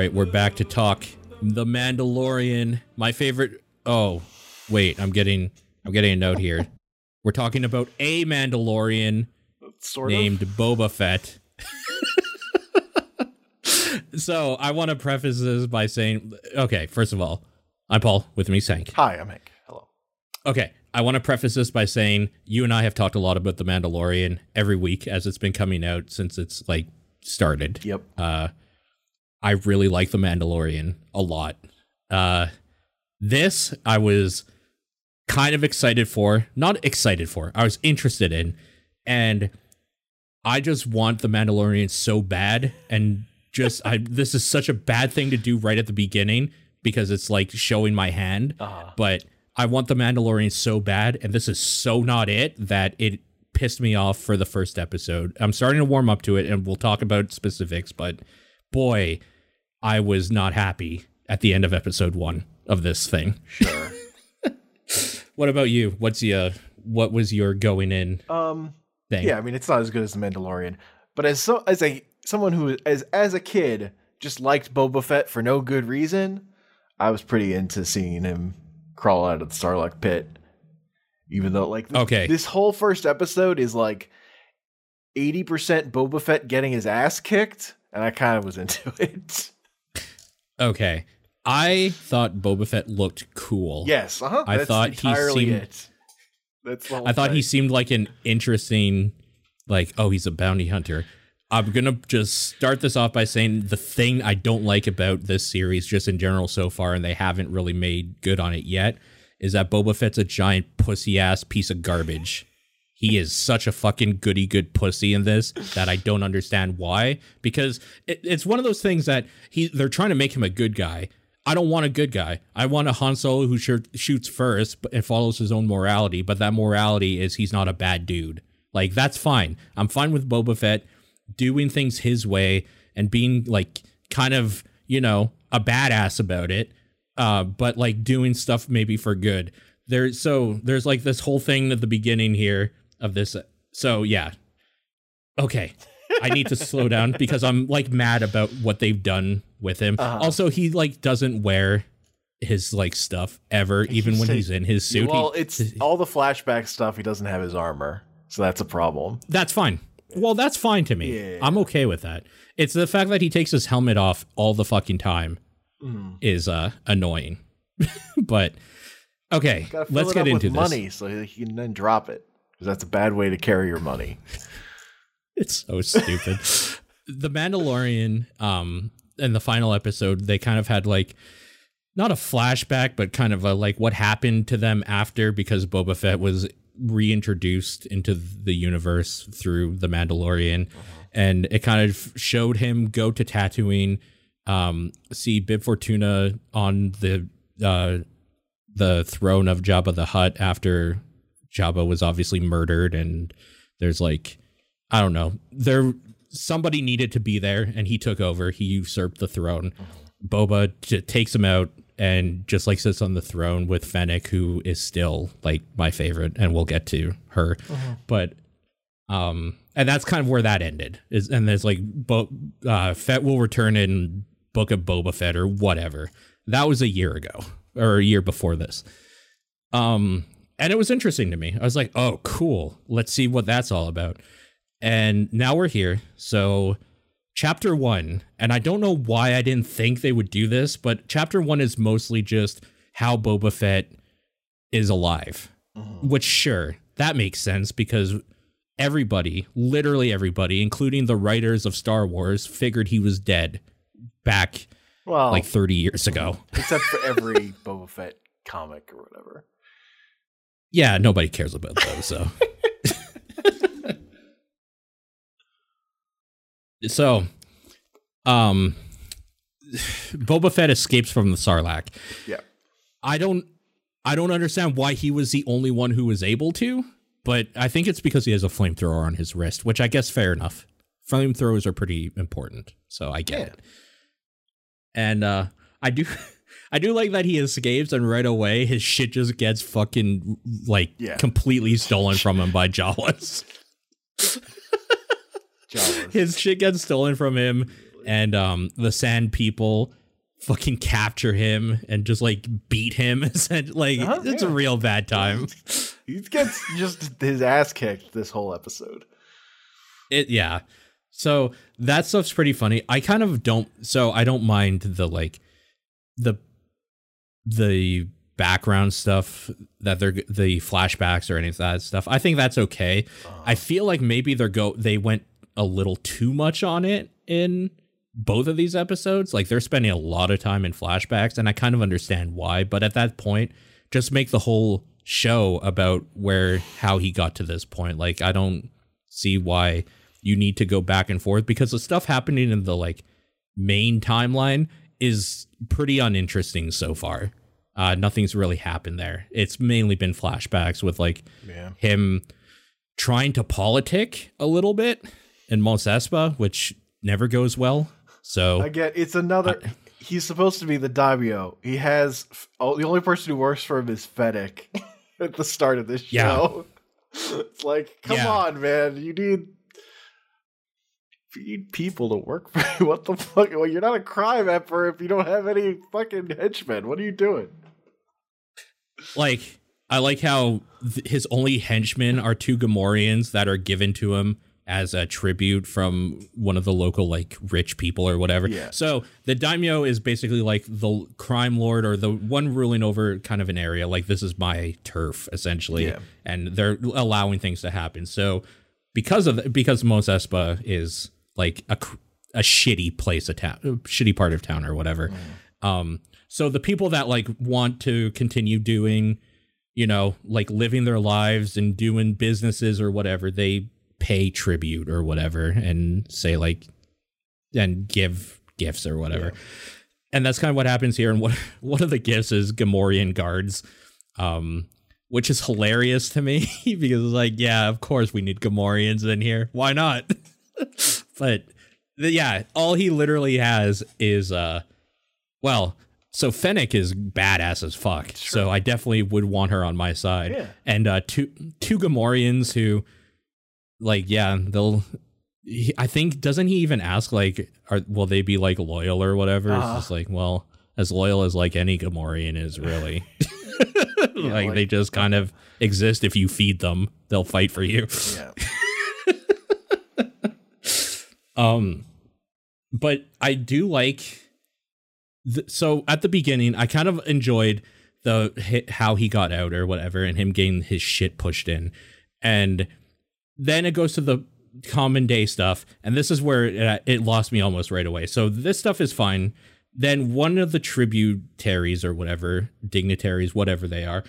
right, we're back to talk The Mandalorian. My favorite. Oh, wait, I'm getting I'm getting a note here. We're talking about a Mandalorian Sort named of. Boba Fett. so I want to preface this by saying, okay, first of all, I'm Paul. With me, Sank. Hi, I'm Hank. Hello. Okay, I want to preface this by saying you and I have talked a lot about the Mandalorian every week as it's been coming out since it's like started. Yep. Uh, I really like the Mandalorian a lot. Uh, this I was kind of excited for, not excited for. I was interested in, and I just want the Mandalorian so bad, and just I this is such a bad thing to do right at the beginning because it's like showing my hand Uh, but I want the Mandalorian so bad, and this is so not it that it pissed me off for the first episode. I'm starting to warm up to it, and we'll talk about specifics. But boy, I was not happy at the end of episode one of this thing. sure. What about you? What's your what was your going in um. thing? Yeah, I mean, it's not as good as the Mandalorian, but as so as a someone who as as a kid just liked Boba Fett for no good reason, I was pretty into seeing him crawl out of the Sarlacc pit. Even though, like, this, Okay. this whole first episode is like eighty percent Boba Fett getting his ass kicked, and I kind of was into it. Okay. I thought Boba Fett looked cool. Yes, uh-huh. I That's thought he seemed- it. That's the I thought he seemed like an interesting, like, oh, he's a bounty hunter. I'm gonna just start this off by saying the thing I don't like about this series, just in general so far, and they haven't really made good on it yet, is that Boba Fett's a giant pussy ass piece of garbage. He is such a fucking goody good pussy in this that I don't understand why. Because it, it's one of those things that he they're trying to make him a good guy. I don't want a good guy. I want a Han Solo who shir- shoots first and follows his own morality. But that morality is he's not a bad dude. Like that's fine. I'm fine with Boba Fett doing things his way and being like kind of you know a badass about it. Uh, but like doing stuff maybe for good. There's so there's like this whole thing at the beginning here of this. So yeah, okay. I need to slow down because I'm like mad about what they've done with him. Uh-huh. Also, he like doesn't wear his like stuff ever, even when say- he's in his suit. He- Well, it's all the flashback stuff. He doesn't have his armor, so that's a problem. that's fine. Well, that's fine to me. Yeah. I'm okay with that. It's the fact that he takes his helmet off all the fucking time Mm. is uh annoying. but okay, let's get into this. money so he can then drop it that's a bad way to carry your money. It's so stupid. the Mandalorian, um, in the final episode, they kind of had like not a flashback, but kind of a like what happened to them after because Boba Fett was reintroduced into the universe through the Mandalorian, and it kind of showed him go to Tatooine, um, see Bib Fortuna on the uh, the throne of Jabba the Hutt after Jabba was obviously murdered, and there's like I don't know. There somebody needed to be there and he took over. He usurped the throne. Boba takes him out and just like sits on the throne with Fennec who is still like my favorite and we'll get to her. But um and that's kind of where that ended. Is and there's like Bo- uh Fett will return in Book of Boba Fett or whatever. That was a year ago or a year before this. Um and it was interesting to me. I was like, "Oh, cool. Let's see what that's all about." And now we're here. So, chapter one, and I don't know why I didn't think they would do this, but chapter one is mostly just how Boba Fett is alive. Mm-hmm. Which, sure, that makes sense because everybody, literally everybody, including the writers of Star Wars, figured he was dead back Well, like 30 years ago. except for every Boba Fett comic or whatever. Yeah, nobody cares about those, so. so, um, Boba Fett escapes from the Sarlacc. Yeah. I don't, I don't understand why he was the only one who was able to, but I think it's because he has a flamethrower on his wrist, which I guess fair enough. Flamethrowers are pretty important, so I get Yeah. it. And uh, I do, I do like that he escapes, and right away his shit just gets fucking like Yeah. completely stolen from him by Jawas. Jawas. his shit gets stolen from him, and um the sand people fucking capture him and just like beat him like Uh-huh, it's a real bad time He gets just his ass kicked this whole episode. it yeah so that stuff's pretty funny i kind of don't so i don't mind the like the the background stuff that they're the flashbacks or any of that stuff i think that's okay. I uh-huh. feel like maybe they're go they went a little too much on it in both of these episodes. Like they're spending a lot of time in flashbacks and i kind of understand why but at that point just make the whole show about where how he got to this point. Like i don't see why you need to go back and forth because the stuff happening in the like main timeline is pretty uninteresting so far. Uh, nothing's really happened there. It's mainly been flashbacks with like Yeah. him trying to politic a little bit in Mos Espa, which never goes well. So Again, it's another. he's supposed to be the daimyo. He has oh, the only person who works for him is Fennec at the start of this Yeah. show. It's like, come Yeah. on, man. You need need people to work for you. What the fuck? Well, you're not a crime emperor if you don't have any fucking henchmen. What are you doing? like I like how th- his only henchmen are two Gamorreans that are given to him as a tribute from one of the local like rich people or whatever. Yeah. So the daimyo is basically like the crime lord or the one ruling over kind of an area. Like this is my turf essentially, Yeah. and they're allowing things to happen. So because of because Mos Espa is like a a shitty place a town, a shitty part of town or whatever. Um, so the people that like want to continue doing, you know, like living their lives and doing businesses or whatever, they pay tribute or whatever and say like and give gifts or whatever. And that's kind of what happens here. And what one of the gifts is Gamorrean guards. Um which is hilarious to me because it's like, yeah, of course we need Gamorreans in here. Why not? but the, yeah, all he literally has is uh well, so Fennec is badass as fuck. So I definitely would want her on my side. Yeah. And uh two two Gamorreans who like yeah, they'll he, I think doesn't he even ask like are will they be like loyal or whatever? Uh-huh. It's just like, well, as loyal as like any Gamorrean is really. like, like- they just kind of exist if you feed them, they'll fight for you. Yeah. Um, but I do like. The, so at the beginning, I kind of enjoyed the hit, how he got out or whatever, and him getting his shit pushed in, and then it goes to the common day stuff, and this is where it, it lost me almost right away. So this stuff is fine. Then one of the tributaries or whatever dignitaries, whatever they are,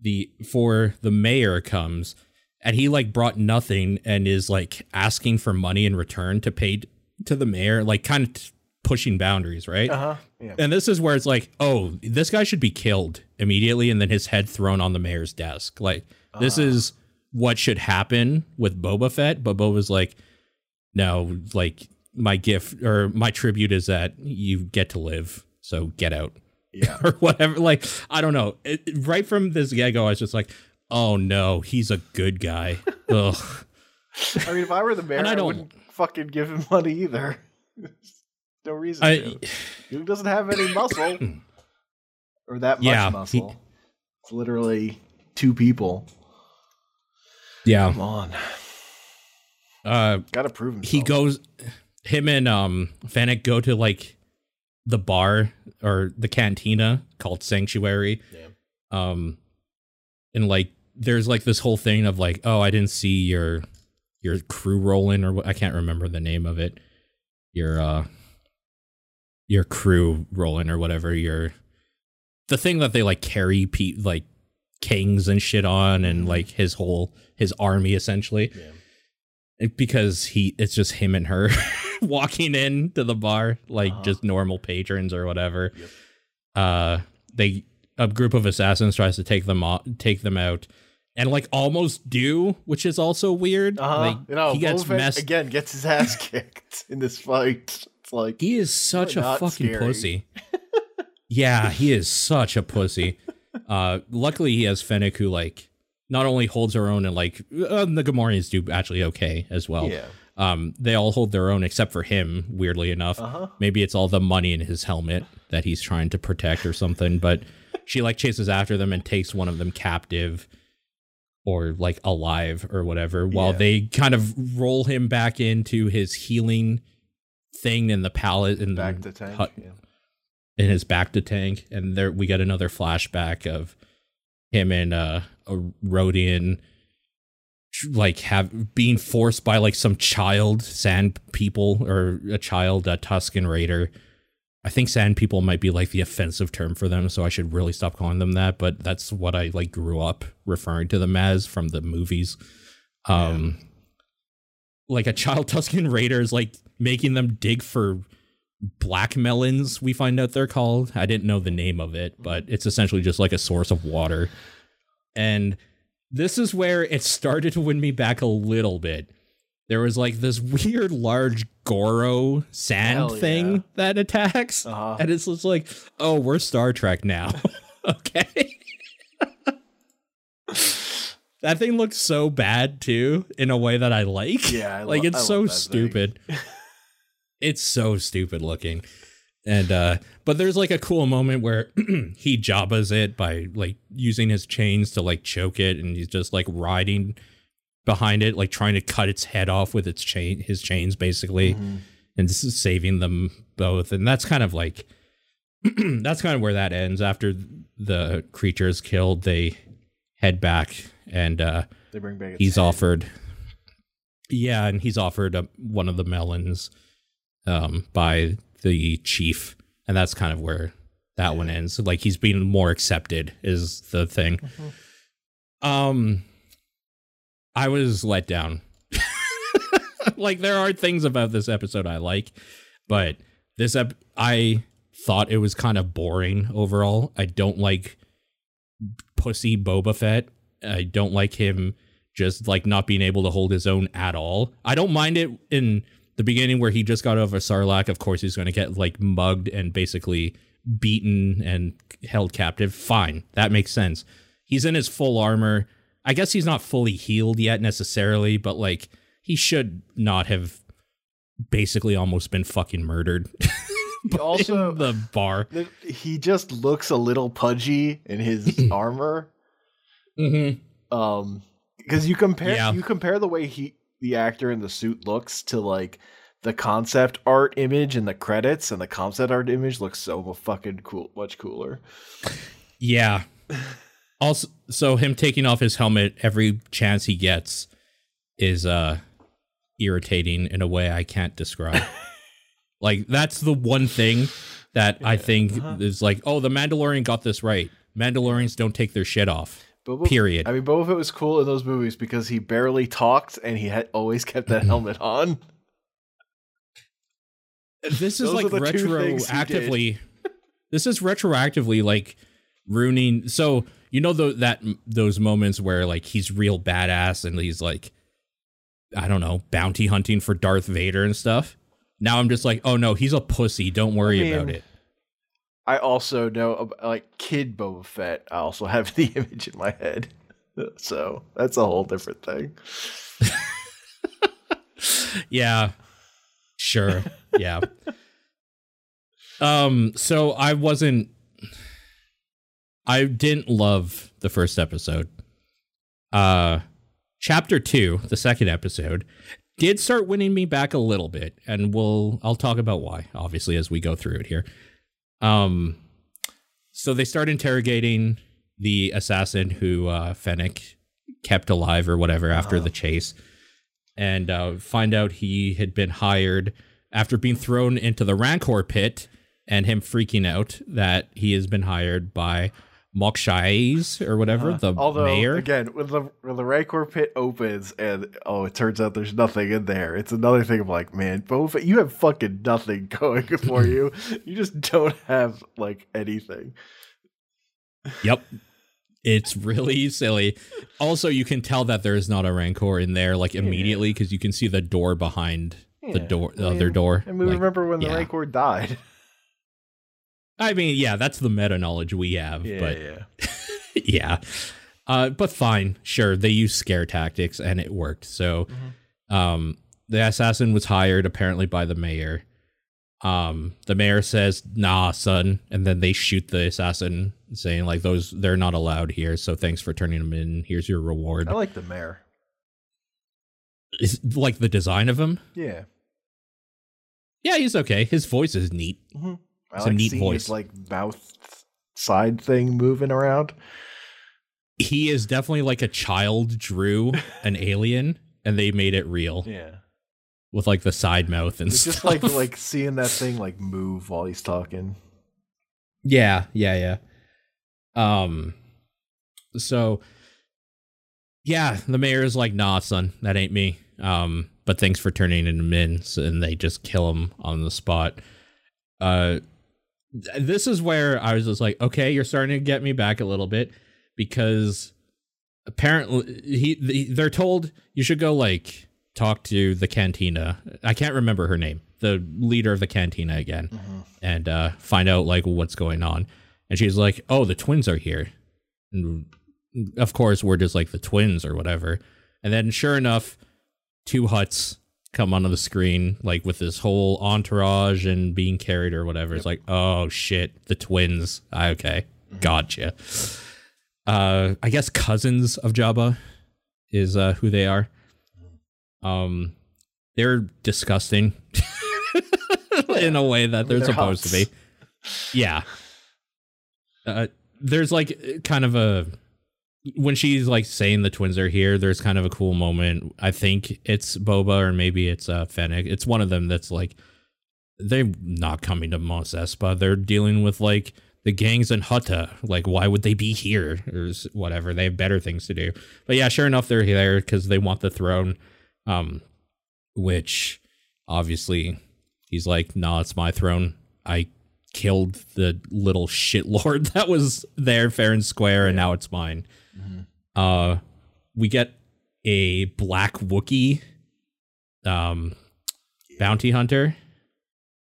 the for the mayor comes and he like brought nothing and is like asking for money in return to pay to the mayor like kind of t- pushing boundaries right Uh huh. Yeah. and this is where it's like oh this guy should be killed immediately and then his head thrown on the mayor's desk like this is what should happen with boba fett but boba's like no like my gift or my tribute is that you get to live so get out Yeah. or whatever. Like, I don't know. It, it- right from this get go, I was just like, oh no, he's a good guy. Ugh. I mean, if I were the mayor, I I, wouldn't fucking give him money either. no reason I, to. He doesn't have any muscle, or that much Yeah, he- muscle. It's literally two people. yeah. Come on, Uh, got to prove himself. he goes, him and um Fennec go to like the bar or the cantina called Sanctuary. Yeah. Um, and like there's like this whole thing of like, oh, I didn't see your your crew rolling or what I can't remember the name of it. Your uh your crew rolling or whatever. Your the thing that they like carry pe- like kings and shit on and Mhm. like his whole his army essentially. Yeah. It- because he it's just him and her walking in to the bar like Uh-huh. just normal patrons or whatever Yep. uh they a group of assassins tries to take them out take them out and like almost do which is also weird Uh huh. like you know, he gets messed again. Gets his ass kicked in this fight. It's like he is such Really a fucking scary. pussy yeah he is such a pussy uh luckily he has fennec who like not only holds her own and like uh, the Gamorreans do actually okay as well yeah, Um, they all hold their own except for him. Weirdly enough, Uh-huh. maybe it's all the money in his helmet that he's trying to protect or something. But she like chases after them and takes one of them captive or like alive or whatever while Yeah. they kind of roll him back into his healing thing in the pallet in Back the to tank. hut- yeah. in his bacta tank and there we get another flashback of him and uh a Rodian tr- like have being forced by like some child sand people or a child a Tusken raider. I think sand people might be like the offensive term for them, so I should really stop calling them that, but that's what I like grew up referring to them as from the movies. Um like a child Tusken raider is like making them dig for black melons we find out they're called. I didn't know the name of it but it's essentially just like a source of water. And this is where it started to win me back a little bit there was like this weird large goro sand Hell thing yeah. that attacks Uh-huh. and it's just like oh we're star trek now okay that thing looks so bad too in a way that i like Yeah, I like lo- it's I so love that thing. stupid it's so stupid looking and uh but there's like a cool moment where he jabas it by like using his chains to like choke it and he's just like riding behind it like trying to cut its head off with its chain his chains basically Mhm. and this is saving them both and that's kind of like that's kind of where that ends after the creature is killed they head back and uh They bring back. he's head. offered yeah and he's offered a, one of the melons um by the chief and that's kind of where that one ends like he's being more accepted is the thing Mhm. um i was let down. Like there are things about this episode i like but this ep- i thought it was kind of boring overall. I don't like pussy boba fett. I don't like him just like not being able to hold his own at all. I don't mind it in the beginning where he just got over sarlacc. Of course he's going to get like mugged and basically beaten and held captive. Fine. That makes sense. He's in his full armor i guess he's not fully healed yet necessarily but like he should not have basically almost been fucking murdered also the bar th- he just looks a little pudgy in his armor. mm-hmm. Um, because you compare Yeah. you compare the way he the actor in the suit looks to like the concept art image and the credits, and the concept art image looks so fucking cool, much cooler. Yeah. Also, so him taking off his helmet every chance he gets is uh irritating in a way I can't describe. like that's the one thing that I think uh-huh. is like, oh, the Mandalorian got this right. Mandalorians don't take their shit off. Boba, Period. I mean, Boba Fett was cool in those movies because he barely talked and he had always kept Mm-hmm. that helmet on. This is like are the two things he did. retroactively. this is retroactively like ruining. So you know the, that those moments where like he's real badass and he's like, I don't know, bounty hunting for Darth Vader and stuff. Now I'm just like, oh no, he's a pussy. Don't worry mean, about it. I also know, like, Kid Boba Fett, I also have the image in my head. So that's a whole different thing. yeah sure yeah um so i wasn't i didn't love the first episode uh chapter 2 the second episode did start winning me back a little bit and we'll i'll talk about why obviously as we go through it here um so they start interrogating the assassin who uh fennec kept alive or whatever after Uh-huh. the chase and uh, find out he had been hired after being thrown into the Rancor pit and him freaking out that he has been hired by Mok Shaiz or whatever, Uh, the Although, mayor. again, when the when the Rancor pit opens and oh, it turns out there's nothing in there. It's another thing of like, man, Boba you have fucking nothing going for you. You just don't have like anything. Yep. It's really silly. Also, you can tell that there is not a Rancor in there like immediately because you can see the door behind the door, the I other mean, door. And we Like, remember when the yeah. Rancor died. I mean, yeah, that's the meta knowledge we have, but yeah. yeah. Uh, but fine, sure. They use scare tactics and it worked. So, Mm-hmm. um, the assassin was hired apparently by the mayor. Um, the mayor says, "Nah, son," and then they shoot the assassin, saying like, "Those they're not allowed here. So thanks for turning them in. Here's your reward." I like the mayor. Is like the design of him. Yeah. Yeah, he's okay. His voice is neat. Mm-hmm. I It's a neat voice. his like mouth side thing moving around. He is definitely like a child drew an alien, and they made it real Yeah. with like the side mouth and It's stuff. just like like seeing that thing like move while he's talking. Yeah, yeah, yeah. Um so yeah, the mayor is like, nah, son, that ain't me. Um, but thanks for turning him in, so, and they just kill him on the spot. Uh this is where I was just like, okay, you're starting to get me back a little bit because apparently he they're told you should go like talk to the cantina. I can't remember her name. The leader of the cantina again and uh, find out like what's going on. And she's like, "Oh, the twins are here." And of course, we're just like the twins or whatever. And then, sure enough, two Hutts come onto the screen, like with this whole entourage and being carried or whatever. It's like, oh shit, the twins. Ah, Okay, gotcha. Uh, I guess cousins of Jabba is uh, who they are. Um, they're disgusting in a way that they're They're supposed to be. Yeah. Uh, there's like kind of a when she's like saying the twins are here. There's kind of a cool moment. I think it's Boba or maybe it's uh, Fennec. It's one of them that's like they're not coming to Mos Espa. They're dealing with like the gangs in Hutta. Like, why would they be here or whatever? They have better things to do. But yeah, sure enough, they're there because they want the throne. Um, which obviously he's like, nah, it's my throne. I killed the little shit lord that was there fair and square, and now it's mine. Uh, we get a black Wookie, um, bounty hunter,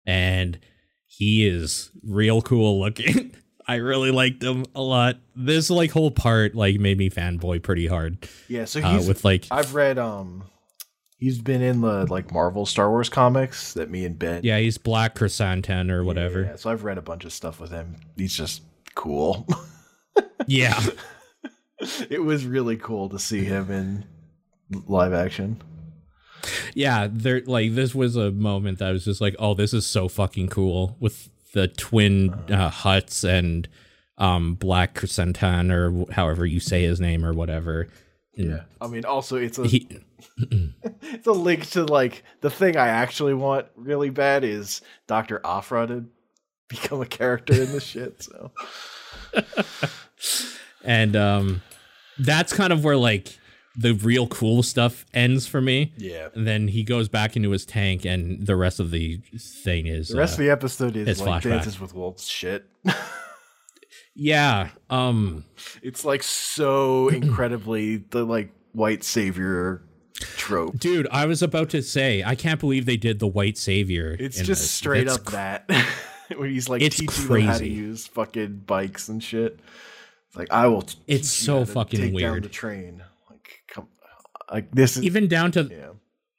and he is real cool looking. I really liked him a lot. This like whole part like made me fanboy pretty hard. Yeah, so Uh, he's with like I've read um he's been in the like Marvel Star Wars comics that me and Ben yeah, he's Black Krrsantan or whatever. Yeah, so I've read a bunch of stuff with him. He's just cool. Yeah. it was really cool to see him in live action. yeah there like this was a moment that I was just like oh this is so fucking cool with the twin uh, Hutts and um black Krrsantan or however you say his name or whatever Yeah. I mean also it's a he it's a link to like the thing I actually want really bad is Dr. Aphra to become a character in this shit. So and um that's kind of where like the real cool stuff ends for me yeah. and then he goes back into his tank and the rest of the thing is The rest uh, of the episode is it's like flashback. dances with wolves shit. yeah um It's like so incredibly the like white savior trope. dude i was about to say i can't believe they did the white savior It's in just this. straight It's up that when he's like it's teaching them how to use fucking bikes and shit. It's like I will. It's so fucking weird. the train. Like come, like this is even down to yeah.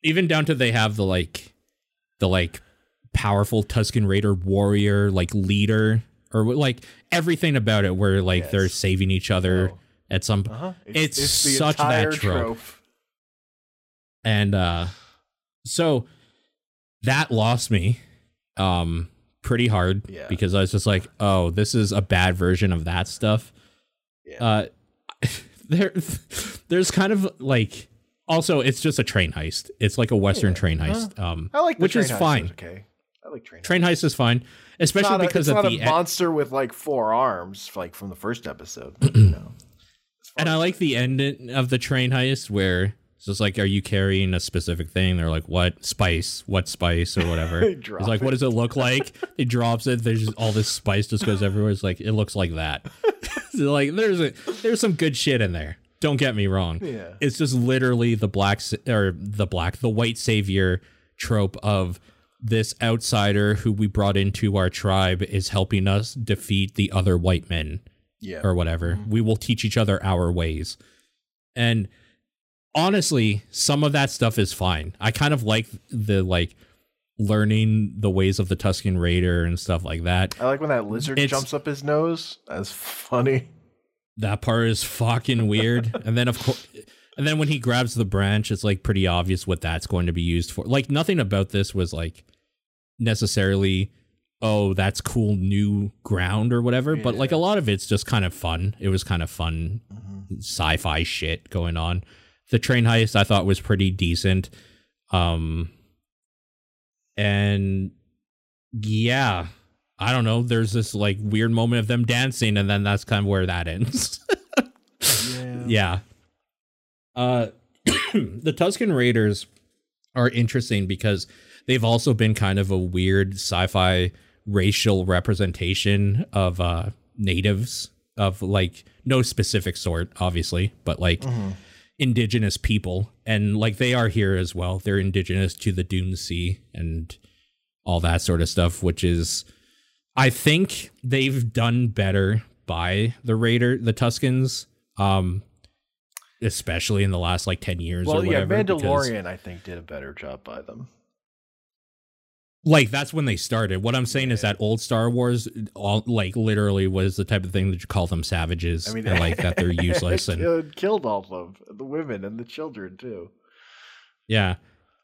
even down to they have the like the like powerful Tusken Raider warrior like leader or like everything about it where like they're saving each other Oh. at some Uh-huh. It's such that entire trope. and uh so that lost me um pretty hard Yeah. because I was just like oh this is a bad version of that stuff Yeah. uh there there's kind of like also it's just a train heist it's like a western Yeah. train heist um I like which train is heist, fine. it's Okay, I like train. heist. train heist is fine It's especially a- because it's at not a monster with like four arms, like from the first episode. But, you know, and I like the end of the train heist where it's just like, are you carrying a specific thing? They're like, what spice? What spice or whatever? It's like, it. what does it look like? he drops it. There's just all this spice just goes everywhere. It's like it looks like that. So, like there's a there's some good shit in there. Don't get me wrong. Yeah. It's just literally the black or the black the white savior trope of this outsider who we brought into our tribe is helping us defeat the other white men yeah, or whatever. Mm-hmm. We will teach each other our ways. And honestly, some of that stuff is fine. I kind of like the like learning the ways of the Tusken Raider and stuff like that. I like when that lizard It's- jumps up his nose. That's funny. That part is fucking weird. and then of course and then when he grabs the branch, it's like pretty obvious what that's going to be used for. Like nothing about this was like necessarily oh, that's cool new ground or whatever, but like a lot of it's just kind of fun. It was kind of fun mm-hmm. sci-fi shit going on. The train heist I thought was pretty decent. Um and yeah, I don't know, there's this like weird moment of them dancing and then that's kind of where that ends. Yeah. yeah. Uh the Tusken Raiders are interesting because they've also been kind of a weird sci-fi racial representation of uh natives of like no specific sort obviously but like indigenous people and like they are here as well they're indigenous to the dune sea and all that sort of stuff which is i think they've done better by the raider the tuskens um especially in the last like 10 years Well, or yeah, whatever because- Mandalorian, I think, did a better job by them. Like that's when they started. What I'm saying is that old Star Wars, all like literally, was the type of thing that you call them savages. I mean, and like that they're useless and killed, all of them, the women and the children too. yeah.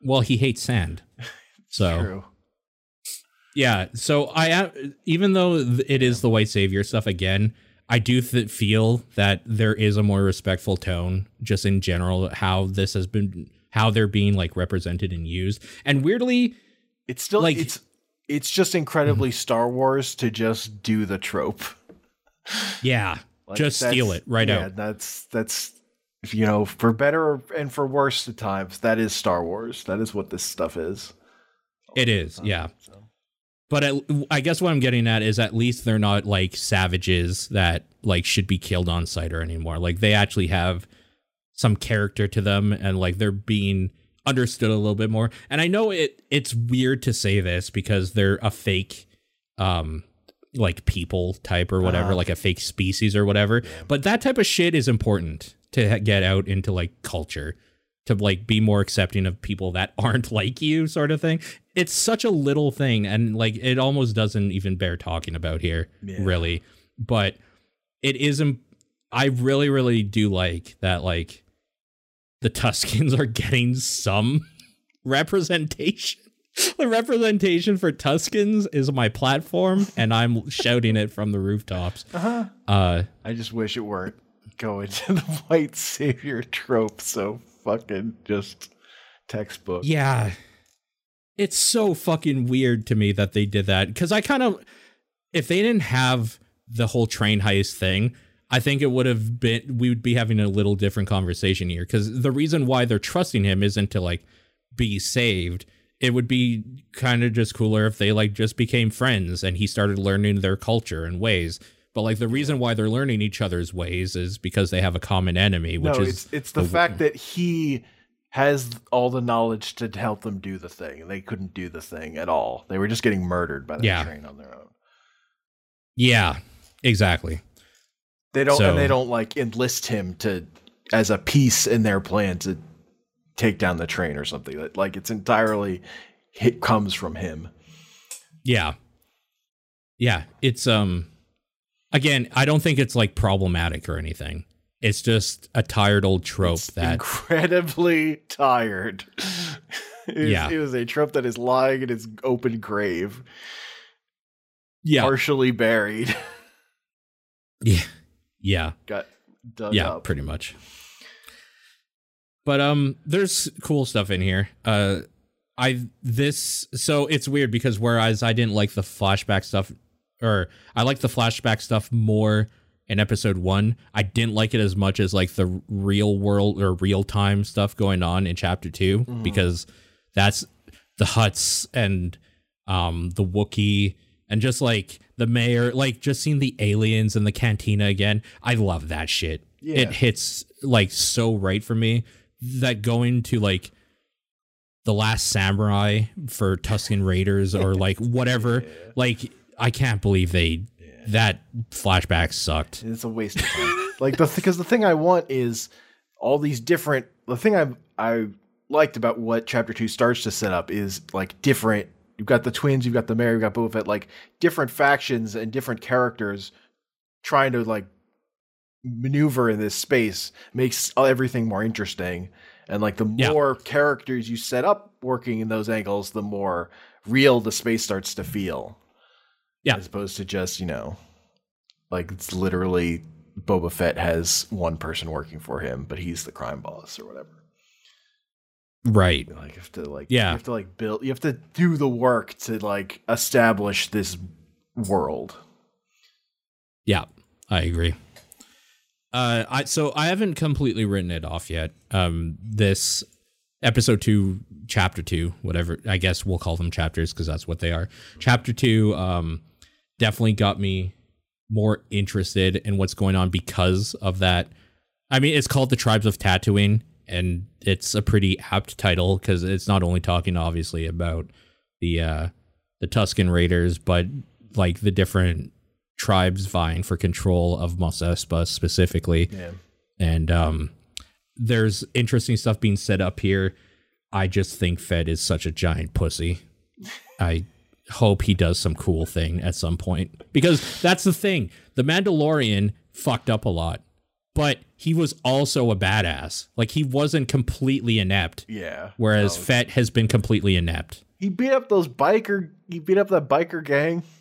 Well, he hates sand, so True. yeah. So I am- even though it is the white savior stuff again, I do th- feel that there is a more respectful tone just in general how this has been how they're being like represented and used. And weirdly, It's still Like- it's it's just incredibly mm-hmm. Star Wars to just do the trope. yeah, Like, just steal it right yeah, out. That's that's you know for better and for worse at times. That is Star Wars. That is what this stuff is. It is, uh, yeah. So. But at, I guess what I'm getting at is at least they're not like savages that like should be killed on sight or anymore. Like they actually have some character to them and like they're being understood a little bit more. And I know it it's weird to say this because they're a fake um like people type or whatever, Uh-huh. like a fake species or whatever. But that type of shit is important to get out into like culture to like be more accepting of people that aren't like you sort of thing. It's such a little thing and like it almost doesn't even bear talking about here Yeah. really. But it is im- I really really do like that like the Tuskens are getting some representation. The representation for Tuskens is my platform and I'm shouting it from the rooftops. Uh-huh. Uh I just wish it weren't going to the white savior trope so fucking just textbook. Yeah. It's so fucking weird to me that they did that cuz I kind of if they didn't have the whole train heist thing, I think it would have been we would be having a little different conversation here cuz the reason why they're trusting him isn't to like be saved. It would be kind of just cooler if they like just became friends and he started learning their culture and ways. But like the reason why they're learning each other's ways is because they have a common enemy, which no, is it's it's the the- fact that he has all the knowledge to help them do the thing, they couldn't do the thing at all. They were just getting murdered by the Yeah. train on their own. yeah, exactly. They don't, So- and they don't like enlist him to as a piece in their plan to take down the train or something. Like- it's entirely it comes from him. Yeah. Yeah, it's um again, I don't think it's like problematic or anything. It's just a tired old trope It's that incredibly tired. It was- Yeah. it was a trope that is lying in its open grave, yeah, partially buried, yeah, yeah, got dug yeah, up. pretty much. But um there's cool stuff in here. Uh I this so it's weird because whereas I didn't like the flashback stuff or I like the flashback stuff more in episode 1, I didn't like it as much as like the real world or real time stuff going on in chapter 2 Mhm. because that's the Hutts and um the Wookiee and just like the mayor like just seeing the aliens in the cantina again. I love that shit. Yeah. It hits like so right for me that going to like the last samurai for Tusken Raiders or like whatever. Yeah. Like I can't believe they that flashback sucked. It's a waste of time. like the because the thing I want is all these different the thing I I liked about what chapter two starts to set up is like different. You've got the twins, you've got the mayor, you've got Boba Fett, like different factions and different characters trying to like maneuver in this space makes everything more interesting. And like the Yeah. more characters you set up working in those angles, the more real the space starts to feel. Yeah. As opposed to just, you know, like it's literally Boba Fett has one person working for him, but he's the crime boss or whatever. Right. Like you have to like Yeah. you have to like build you have to do the work to like establish this world. Yeah, I agree. Uh, I so I haven't completely written it off yet. Um, this episode two, chapter two, whatever. I guess we'll call them chapters because that's what they are. Chapter two, um, definitely got me more interested in what's going on because of that. I mean, it's called the Tribes of Tatooine, and it's a pretty apt title because it's not only talking obviously about the uh, the Tusken Raiders, but like the different tribes vying for control of Mos Espa specifically. Yeah. And um, there's interesting stuff being set up here. I just think Fett is such a giant pussy. I hope he does some cool thing at some point because that's the thing. The Mandalorian fucked up a lot, but he was also a badass. Like he wasn't completely inept, Yeah. whereas No, Fett has been completely inept. he beat up those biker he beat up that biker gang.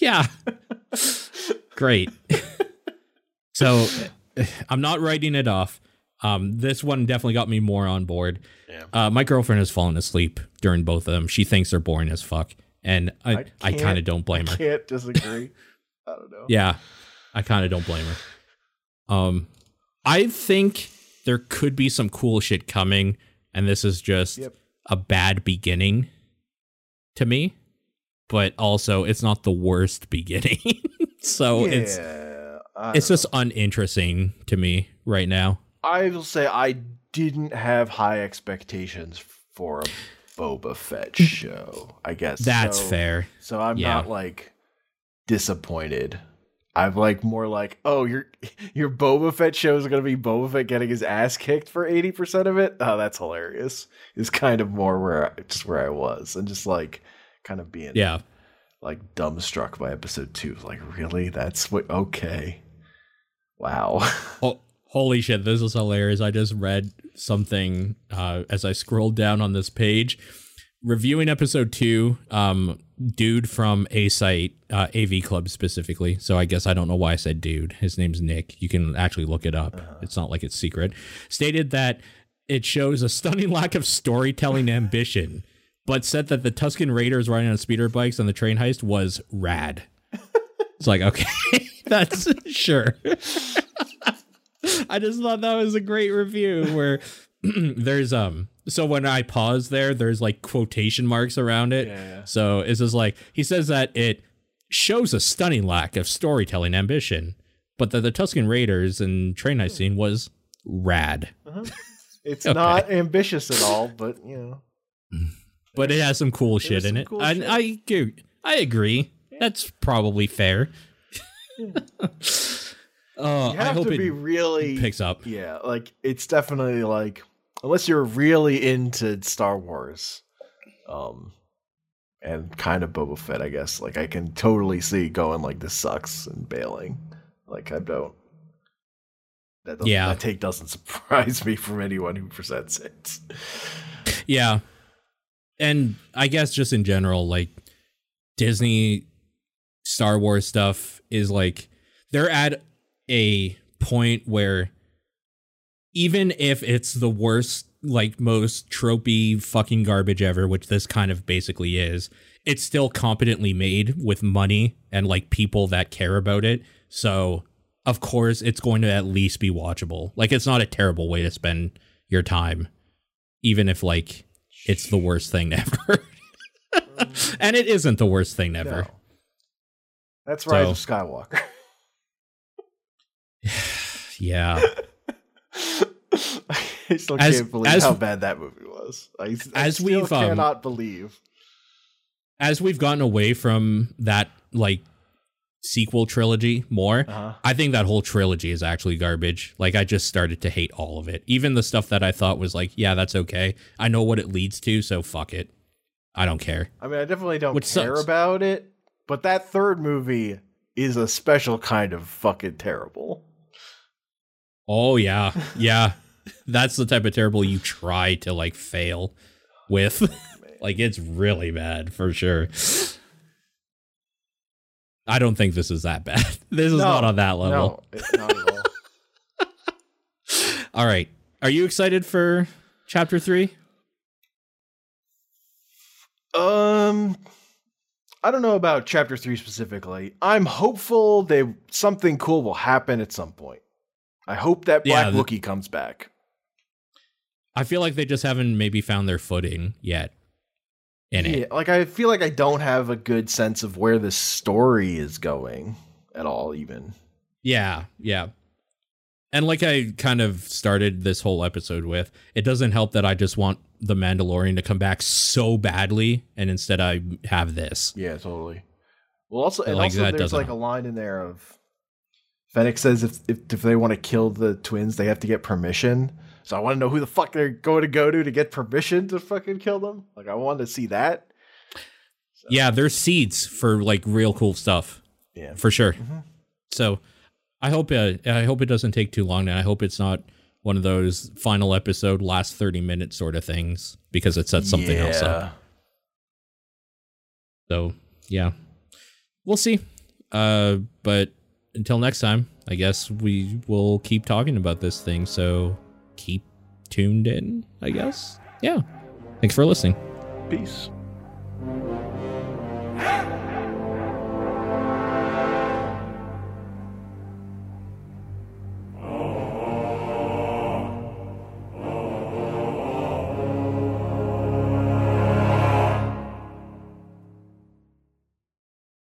Yeah. Great. so I'm not writing it off. Um, this one definitely got me more on board. Yeah. Uh, my girlfriend has fallen asleep during both of them. She thinks they're boring as fuck, and I, I I, kind of don't blame her. I can't disagree. I don't know. Yeah, I kind of don't blame her. Um, I think there could be some cool shit coming, and this is just Yep. a bad beginning to me. But also, it's not the worst beginning. so yeah, it's it's don't just uninteresting to me right now. I will say I didn't have high expectations for a Boba Fett show. I guess That's So- fair. So I'm Yeah. not like disappointed. I'm like more like, oh, your your Boba Fett show is gonna be Boba Fett getting his ass kicked for eighty percent of it. Oh, that's hilarious. Is kind of more where I, just where I was, and just like kind of being Yeah. like dumbstruck by episode two. Like, really? That's what? Okay, wow. Oh, holy shit, this is hilarious. I just read something uh, as I scrolled down on this page. Reviewing episode two, um, dude from A site, uh, AV Club specifically. So I guess I don't know why I said dude. His name's Nick. You can actually look it up. It's not like it's secret. Stated that it shows a stunning lack of storytelling ambition, but said that the Tusken Raiders riding on speeder bikes on the train heist was rad. It's like, okay, that's sure. I just thought that was a great review where there's um so when I pause there, there's like quotation marks around it. Yeah. So it's just like he says that it shows a stunning lack of storytelling ambition, but that the Tusken Raiders and train heist hmm. scene was rad. Uh-huh. It's Okay. not ambitious at all, but you know. But it has some cool shit in some it. cool I, shit. I agree. I agree. That's probably fair. Oh, You I have hope to it be really picks up. Yeah, like it's definitely like unless you're really into Star Wars, um, and kind of Boba Fett, I guess. Like I can totally see going like this sucks and bailing. Like I don't. That doesn't, Yeah. that take doesn't surprise me from anyone who presents it. Yeah. And I guess just in general, like Disney Star Wars stuff is like they're at a point where even if it's the worst, like most tropey fucking garbage ever, which this kind of basically is, it's still competently made with money and like people that care about it. So of course it's going to at least be watchable. Like it's not a terrible way to spend your time, even if like it's the worst thing ever. and it isn't the worst thing ever. No. That's Rise of Skywalker. Yeah. I still As- can't believe as- how bad that movie was. I, I as still we've, um, cannot believe. As we've gotten away from that like sequel trilogy more. Uh-huh. I think that whole trilogy is actually garbage. Like I just started to hate all of it. Even the stuff that I thought was like, yeah, that's okay. I know what it leads to, so fuck it. I don't care. I mean, I definitely don't Which care sucks. about it, but that third movie is a special kind of fucking terrible. Oh yeah. Yeah. That's the type of terrible you try to like fail with. like it's really bad for sure. I don't think this is that bad. This is No, not on that level. No, it- not at all. All right. Are you excited for chapter 3? Um, I don't know about chapter three specifically. I'm hopeful they something cool will happen at some point. I hope that Yeah, Black the- Wookie comes back. I feel like they just haven't maybe found their footing yet in it. Like I feel like I don't have a good sense of where this story is going at all. Even Yeah, yeah. And like I kind of started this whole episode with, it doesn't help that I just want the Mandalorian to come back so badly, and instead I have this. yeah, totally. Well, also, and Like, also, there's like a line in there of Fennec says if if, if they want to kill the twins, they have to get permission. So I want to know who the fuck they're going to go to to get permission to fucking kill them. Like I wanted to see that. Yeah, there's seeds for like real cool stuff Yeah. for sure. Mhm. So I hope uh, I hope it doesn't take too long, and I hope it's not one of those final episode last thirty minutes sort of things because it sets something else up. So yeah, we'll see. Uh, but until next time, I guess we will keep talking about this thing. So keep tuned in, I guess. Yeah. Thanks for listening. Peace.